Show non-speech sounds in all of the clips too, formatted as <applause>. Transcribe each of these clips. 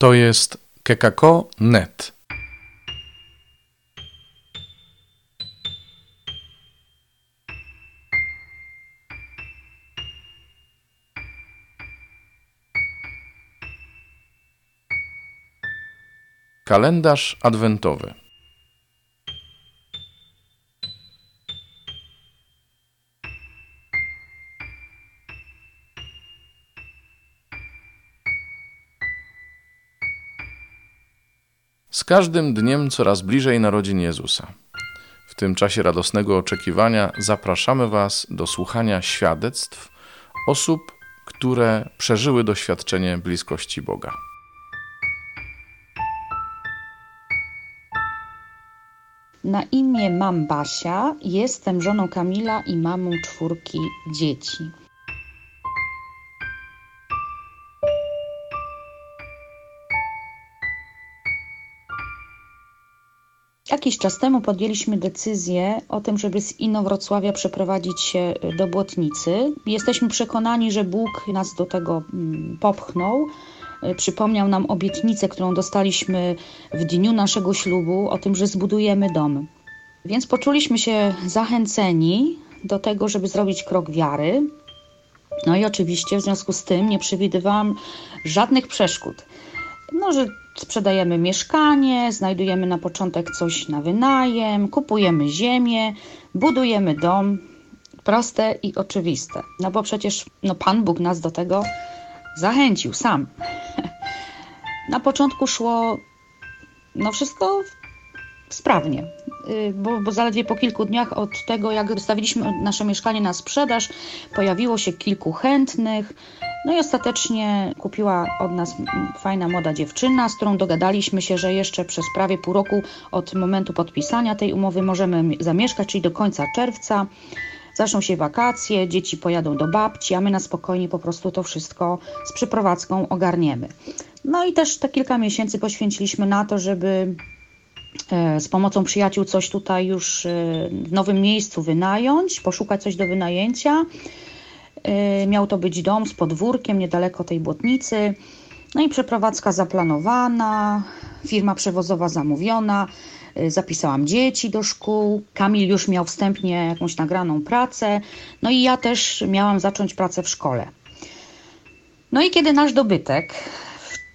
To jest kekako.net. Kalendarz adwentowy. Z każdym dniem coraz bliżej narodzin Jezusa. W tym czasie radosnego oczekiwania zapraszamy Was do słuchania świadectw osób, które przeżyły doświadczenie bliskości Boga. Na imię mam Basia, jestem żoną Kamila i mamą czwórki dzieci. Jakiś czas temu podjęliśmy decyzję o tym, żeby z Inowrocławia przeprowadzić się do Błotnicy. Jesteśmy przekonani, że Bóg nas do tego mm, popchnął. Przypomniał nam obietnicę, którą dostaliśmy w dniu naszego ślubu, o tym, że zbudujemy dom. Więc poczuliśmy się zachęceni do tego, żeby zrobić krok wiary. No i oczywiście w związku z tym nie przewidywałam żadnych przeszkód. No, że sprzedajemy mieszkanie, znajdujemy na początek coś na wynajem, kupujemy ziemię, budujemy dom. Proste i oczywiste. No bo przecież no, Pan Bóg nas do tego zachęcił sam. <laughs> Na początku szło no wszystko sprawnie, y, bo, bo, zaledwie po kilku dniach od tego, jak wystawiliśmy nasze mieszkanie na sprzedaż, pojawiło się kilku chętnych. No i ostatecznie kupiła od nas fajna młoda dziewczyna, z którą dogadaliśmy się, że jeszcze przez prawie pół roku od momentu podpisania tej umowy możemy zamieszkać, czyli do końca czerwca. Zaczną się wakacje, dzieci pojadą do babci, a my na spokojnie po prostu to wszystko z przeprowadzką ogarniemy. No i też te kilka miesięcy poświęciliśmy na to, żeby z pomocą przyjaciół coś tutaj już w nowym miejscu wynająć, poszukać coś do wynajęcia. Miał to być dom z podwórkiem niedaleko tej błotnicy. No i przeprowadzka zaplanowana, firma przewozowa zamówiona. Zapisałam dzieci do szkół. Kamil już miał wstępnie jakąś nagraną pracę. No i ja też miałam zacząć pracę w szkole. No i kiedy nasz dobytek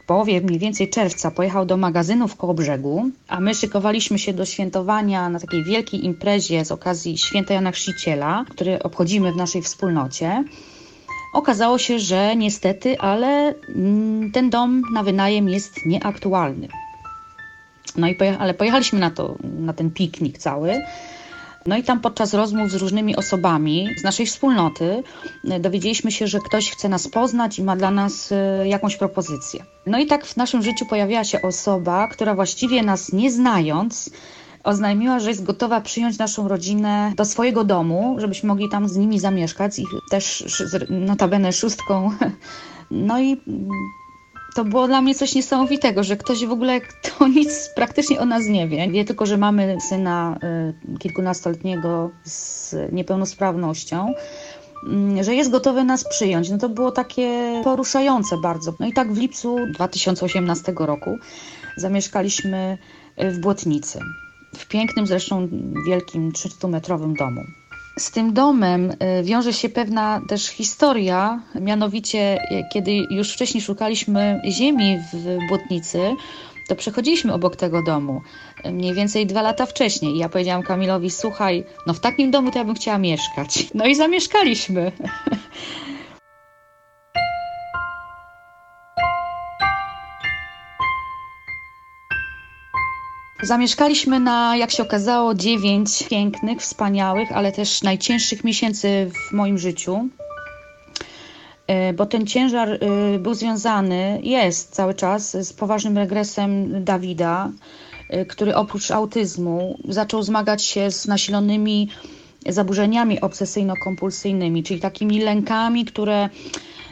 połowie mniej więcej czerwca pojechał do magazynu w Kołobrzegu, a my szykowaliśmy się do świętowania na takiej wielkiej imprezie z okazji święta Jana Chrzciciela, który obchodzimy w naszej wspólnocie. Okazało się, że niestety, ale ten dom na wynajem jest nieaktualny. No i pojecha ale pojechaliśmy na, to, na ten piknik cały. No i tam podczas rozmów z różnymi osobami z naszej wspólnoty dowiedzieliśmy się, że ktoś chce nas poznać i ma dla nas jakąś propozycję. No i tak w naszym życiu pojawiła się osoba, która właściwie nas nie znając, oznajmiła, że jest gotowa przyjąć naszą rodzinę do swojego domu, żebyśmy mogli tam z nimi zamieszkać i też notabene szóstką. <laughs> No i to było dla mnie coś niesamowitego, że ktoś w ogóle, kto <laughs> nic praktycznie o nas nie wie, wie tylko, że mamy syna y, kilkunastoletniego z niepełnosprawnością, y, że jest gotowy nas przyjąć. No to było takie poruszające bardzo. No i tak w lipcu 2018 roku zamieszkaliśmy w Błotnicy, w pięknym zresztą wielkim 300-metrowym domu. Z tym domem wiąże się pewna też historia, mianowicie kiedy już wcześniej szukaliśmy ziemi w Błotnicy, to przechodziliśmy obok tego domu mniej więcej dwa lata wcześniej. I ja powiedziałam Kamilowi, słuchaj, no w takim domu to ja bym chciała mieszkać. No i zamieszkaliśmy. <laughs> Zamieszkaliśmy na, jak się okazało, dziewięć pięknych, wspaniałych, ale też najcięższych miesięcy w moim życiu, bo ten ciężar był związany, jest cały czas z poważnym regresem Dawida, który oprócz autyzmu zaczął zmagać się z nasilonymi zaburzeniami obsesyjno-kompulsyjnymi, czyli takimi lękami, które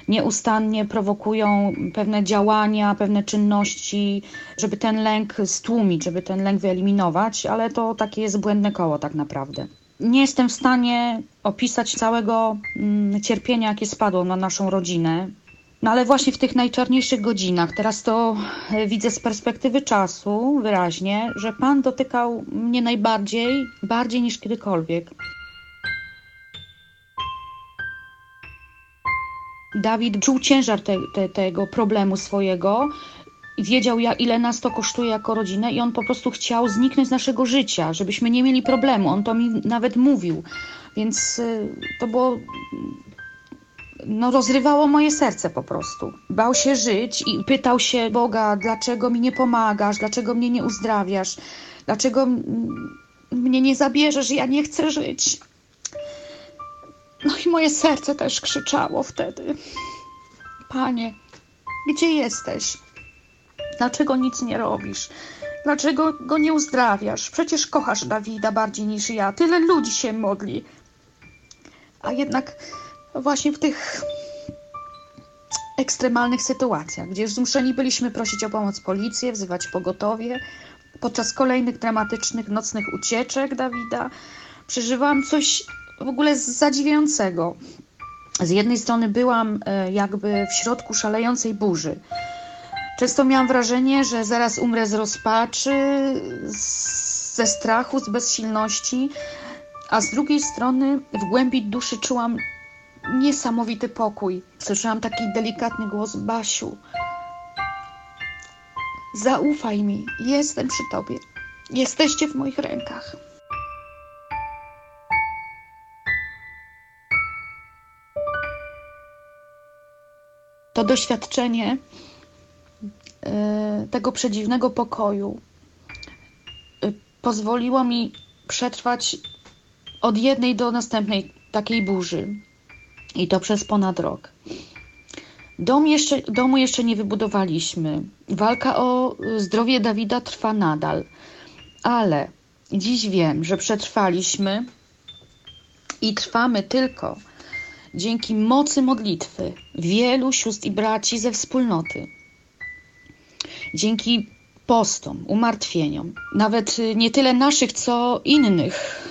nieustannie prowokują pewne działania, pewne czynności, żeby ten lęk stłumić, żeby ten lęk wyeliminować, ale to takie jest błędne koło tak naprawdę. Nie jestem w stanie opisać całego mm, cierpienia, jakie spadło na naszą rodzinę. No ale właśnie w tych najczarniejszych godzinach, teraz to e, widzę z perspektywy czasu wyraźnie, że Pan dotykał mnie najbardziej, bardziej niż kiedykolwiek. Dawid czuł ciężar te, te, tego problemu swojego wiedział, jak, ile nas to kosztuje jako rodzinę, i on po prostu chciał zniknąć z naszego życia, żebyśmy nie mieli problemu. On to mi nawet mówił, więc y, to było. No, rozrywało moje serce po prostu. Bał się żyć i pytał się Boga, dlaczego mi nie pomagasz, dlaczego mnie nie uzdrawiasz, dlaczego mnie nie zabierzesz, ja nie chcę żyć. No i moje serce też krzyczało wtedy. Panie, gdzie jesteś? Dlaczego nic nie robisz? Dlaczego go nie uzdrawiasz? Przecież kochasz Dawida bardziej niż ja. Tyle ludzi się modli. A jednak właśnie w tych ekstremalnych sytuacjach, gdzie już zmuszeni byliśmy prosić o pomoc policję, wzywać pogotowie, podczas kolejnych dramatycznych nocnych ucieczek Dawida, przeżywałam coś w ogóle zadziwiającego. Z jednej strony byłam e, jakby w środku szalejącej burzy. Często miałam wrażenie, że zaraz umrę z rozpaczy, ze strachu, z bezsilności, a z drugiej strony w głębi duszy czułam niesamowity pokój. Słyszałam taki delikatny głos Basiu. Zaufaj mi, jestem przy tobie. Jesteście w moich rękach. To doświadczenie e, tego przedziwnego pokoju e, pozwoliło mi przetrwać od jednej do następnej takiej burzy. I to przez ponad rok. Dom jeszcze, domu jeszcze nie wybudowaliśmy. Walka o zdrowie Dawida trwa nadal. Ale dziś wiem, że przetrwaliśmy i trwamy tylko dzięki mocy modlitwy wielu sióstr i braci ze wspólnoty. Dzięki postom, umartwieniom, nawet nie tyle naszych, co innych.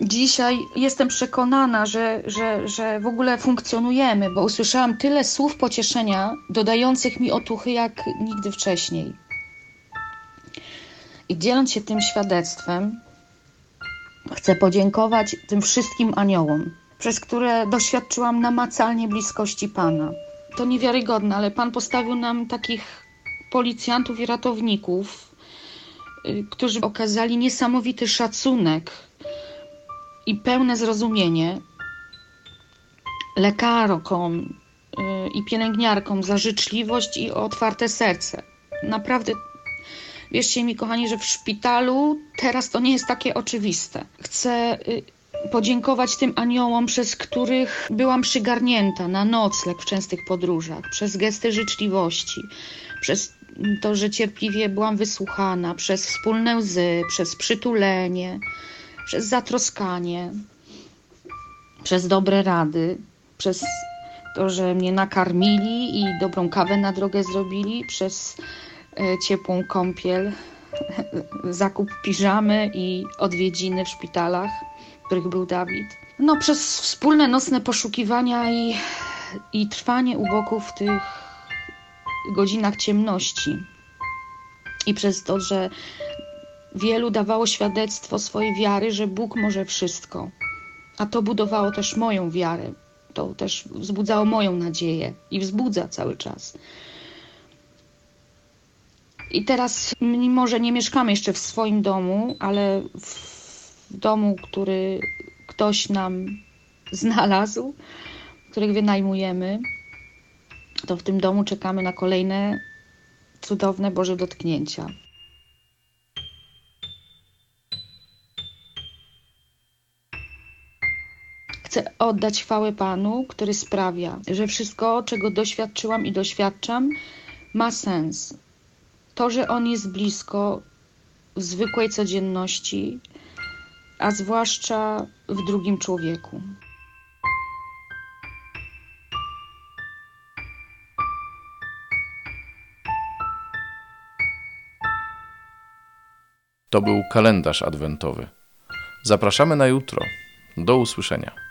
Dzisiaj jestem przekonana, że, że, że w ogóle funkcjonujemy, bo usłyszałam tyle słów pocieszenia, dodających mi otuchy jak nigdy wcześniej. I dzieląc się tym świadectwem, Chcę podziękować tym wszystkim aniołom, przez które doświadczyłam namacalnie bliskości Pana. To niewiarygodne, ale Pan postawił nam takich policjantów i ratowników, y, którzy okazali niesamowity szacunek i pełne zrozumienie lekarkom y, i pielęgniarkom za życzliwość i otwarte serce. Naprawdę Wierzcie mi, kochani, że w szpitalu teraz to nie jest takie oczywiste. Chcę y, podziękować tym aniołom, przez których byłam przygarnięta na nocleg w częstych podróżach, przez gesty życzliwości, przez to, że cierpliwie byłam wysłuchana, przez wspólne łzy, przez przytulenie, przez zatroskanie, przez dobre rady, przez to, że mnie nakarmili i dobrą kawę na drogę zrobili, przez ciepłą kąpiel, zakup piżamy i odwiedziny w szpitalach, w których był Dawid. No, przez wspólne nocne poszukiwania i, i trwanie u boku w tych godzinach ciemności. I przez to, że wielu dawało świadectwo swojej wiary, że Bóg może wszystko. A to budowało też moją wiarę. To też wzbudzało moją nadzieję i wzbudza cały czas. I teraz, mimo że nie mieszkamy jeszcze w swoim domu, ale w domu, który ktoś nam znalazł, których wynajmujemy, to w tym domu czekamy na kolejne cudowne Boże dotknięcia. Chcę oddać chwałę Panu, który sprawia, że wszystko, czego doświadczyłam i doświadczam, ma sens, to, że on jest blisko w zwykłej codzienności, a zwłaszcza w drugim człowieku. To był kalendarz adwentowy. Zapraszamy na jutro. Do usłyszenia.